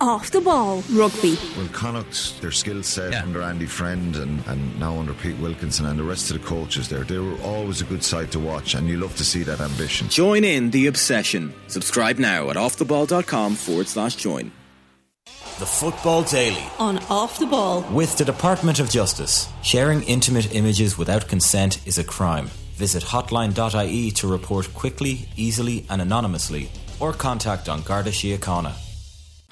Off the ball rugby. Well, Connacht, their skill set yeah. under Andy Friend and, and now under Pete Wilkinson and the rest of the coaches there, they were always a good side to watch, and you love to see that ambition. Join in the obsession. Subscribe now at offtheball.com forward slash join. The Football Daily. On Off the Ball. With the Department of Justice. Sharing intimate images without consent is a crime. Visit hotline.ie to report quickly, easily, and anonymously, or contact An Garda Síochána.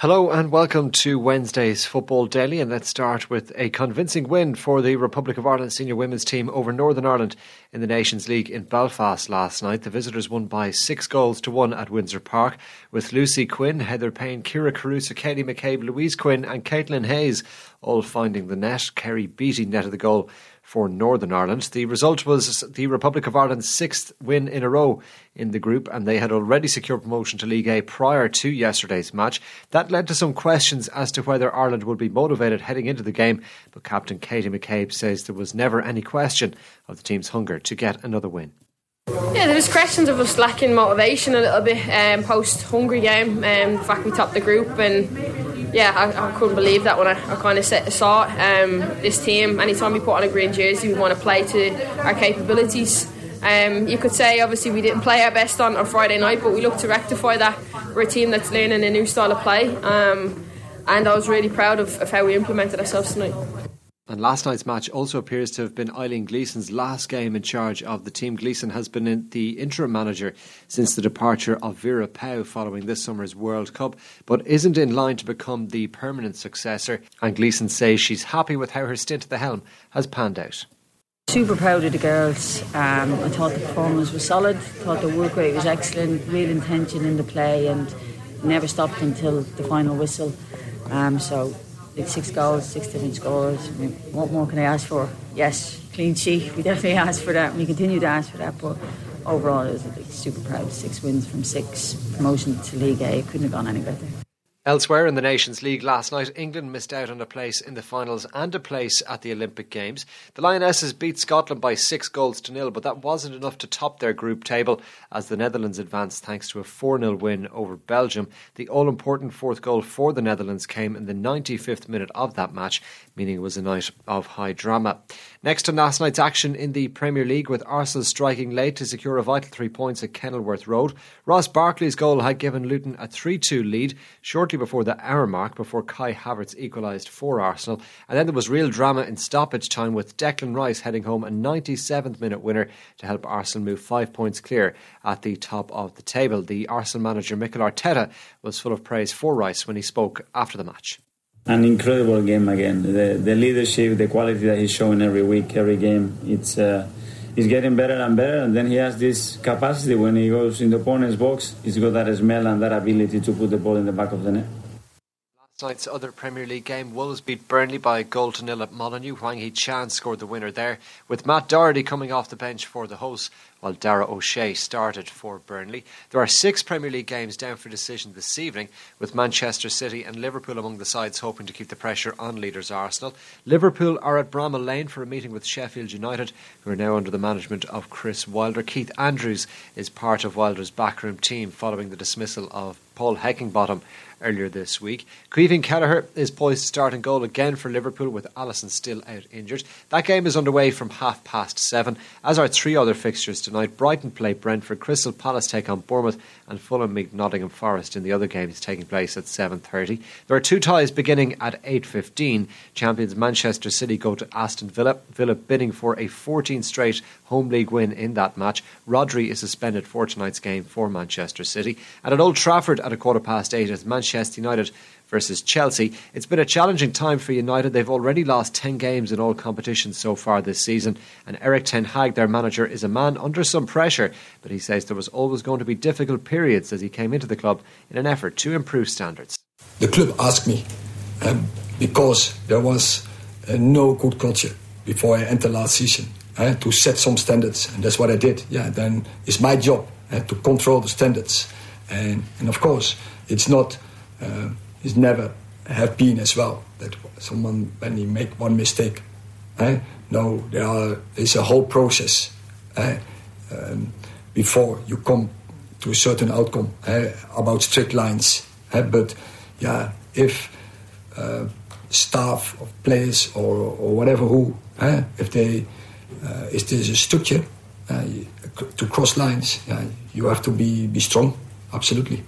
Hello and welcome to Wednesday's Football Daily. And let's start with a convincing win for the Republic of Ireland senior women's team over Northern Ireland in the Nations League in Belfast last night. The visitors won by six goals to one at Windsor Park, with Lucy Quinn, Heather Payne, Kyra Carusa, Katie McCabe, Louise Quinn, and Caitlin Hayes all finding the net. Kerry Beattie netted the goal for Northern Ireland. The result was the Republic of Ireland's sixth win in a row in the group, and they had already secured promotion to League A prior to yesterday's match. That led to some questions as to whether Ireland would be motivated heading into the game, but Captain Katie McCabe says there was never any question of the team's hunger to get another win. Yeah, there was questions of us lacking motivation a little bit um, post Hungary game. Um, the fact we topped the group and yeah, I, I, couldn't believe that when I, I kind of saw um, this team. Anytime we put on a green jersey, we want to play to our capabilities. Um, you could say obviously we didn't play our best on, on Friday night, but we look to rectify that. We're a team that's learning a new style of play, um, and I was really proud of, of how we implemented ourselves tonight. And last night's match also appears to have been Eileen Gleeson's last game in charge of the team. Gleeson has been in the interim manager since the departure of Vera Pauw following this summer's World Cup, but isn't in line to become the permanent successor. And Gleeson says she's happy with how her stint at the helm has panned out. Super proud of the girls. Um, I thought the performance was solid. thought the work rate was excellent. Real intention in the play and never stopped until the final whistle. Um, so six goals, six different scores. I mean, what more can I ask for? Yes, clean sheet. We definitely asked for that. We continue to ask for that, but overall, I was like, super proud. Six wins from six, promotion to League A. Couldn't have gone any better. Elsewhere in the Nations League last night, England missed out on a place in the finals and a place at the Olympic Games. The Lionesses beat Scotland by six goals to nil, but that wasn't enough to top their group table as the Netherlands advanced thanks to a 4 0 win over Belgium. The all important fourth goal for the Netherlands came in the 95th minute of that match, meaning it was a night of high drama. Next to last night's action in the Premier League, with Arsenal striking late to secure a vital three points at Kenilworth Road. Ross Barkley's goal had given Luton a 3 2 lead shortly before the hour mark, before Kai Havertz equalised for Arsenal. And then there was real drama in stoppage time with Declan Rice heading home a 97th minute winner to help Arsenal move five points clear at the top of the table. The Arsenal manager Mikel Arteta was full of praise for Rice when he spoke after the match an incredible game again. The, the leadership, the quality that he's showing every week, every game, it's uh, he's getting better and better. And then he has this capacity when he goes in the opponent's box. He's got that smell and that ability to put the ball in the back of the net. Last night's other Premier League game, Wolves beat Burnley by a goal to nil at Molineux. Hwang Hee-chan scored the winner there, with Matt Doherty coming off the bench for the hosts, while Dara O'Shea started for Burnley. There are six Premier League games down for decision this evening, with Manchester City and Liverpool among the sides hoping to keep the pressure on leaders Arsenal. Liverpool are at Bramall Lane for a meeting with Sheffield United, who are now under the management of Chris Wilder. Keith Andrews is part of Wilder's backroom team following the dismissal of Paul Heckingbottom earlier this week. Caoimhín Kelleher is poised to start in goal again for Liverpool with Alisson still out injured. That game is underway from half past seven, as are three other fixtures tonight. Brighton play Brentford, Crystal Palace take on Bournemouth, and Fulham meet Nottingham Forest in the other games taking place at 7.30. There are two ties beginning at 8.15. Champions Manchester City go to Aston Villa. Villa bidding for a 14 straight home league win in that match. Rodri is suspended for tonight's game for Manchester City. And at Old Trafford at a quarter past eight as Manchester United versus Chelsea. It's been a challenging time for United. They've already lost 10 games in all competitions so far this season. And Erik Ten Hag, their manager, is a man under some pressure, but he says there was always going to be difficult periods as he came into the club in an effort to improve standards. The club asked me um, because there was uh, no good culture before I entered last season uh, to set some standards, and that's what I did. Yeah, then it's my job uh, to control the standards, and and of course it's not. Uh, it's never have been as well that someone when he make one mistake. Eh? No, there are there's a whole process eh? um, before you come to a certain outcome eh? about strict lines. Eh? But yeah, if uh, staff of players or, or whatever who, uh, if they, uh, if there's a structure uh, to cross lines, you have to be, be strong, absolutely.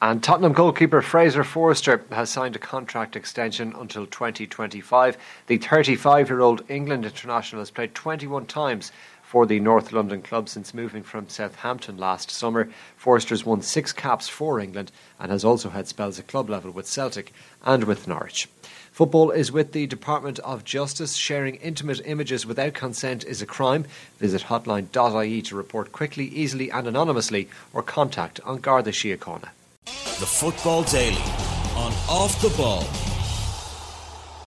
And Tottenham goalkeeper Fraser Forster has signed a contract extension until 2025. The 35 year old England international has played 21 times for the North London club since moving from Southampton last summer. Forster's won six caps for England and has also had spells at club level with Celtic and with Norwich. Football is with the Department of Justice. Sharing intimate images without consent is a crime. Visit hotline.ie to report quickly, easily, and anonymously or contact An Garda Síochána. The Football Daily on Off the Ball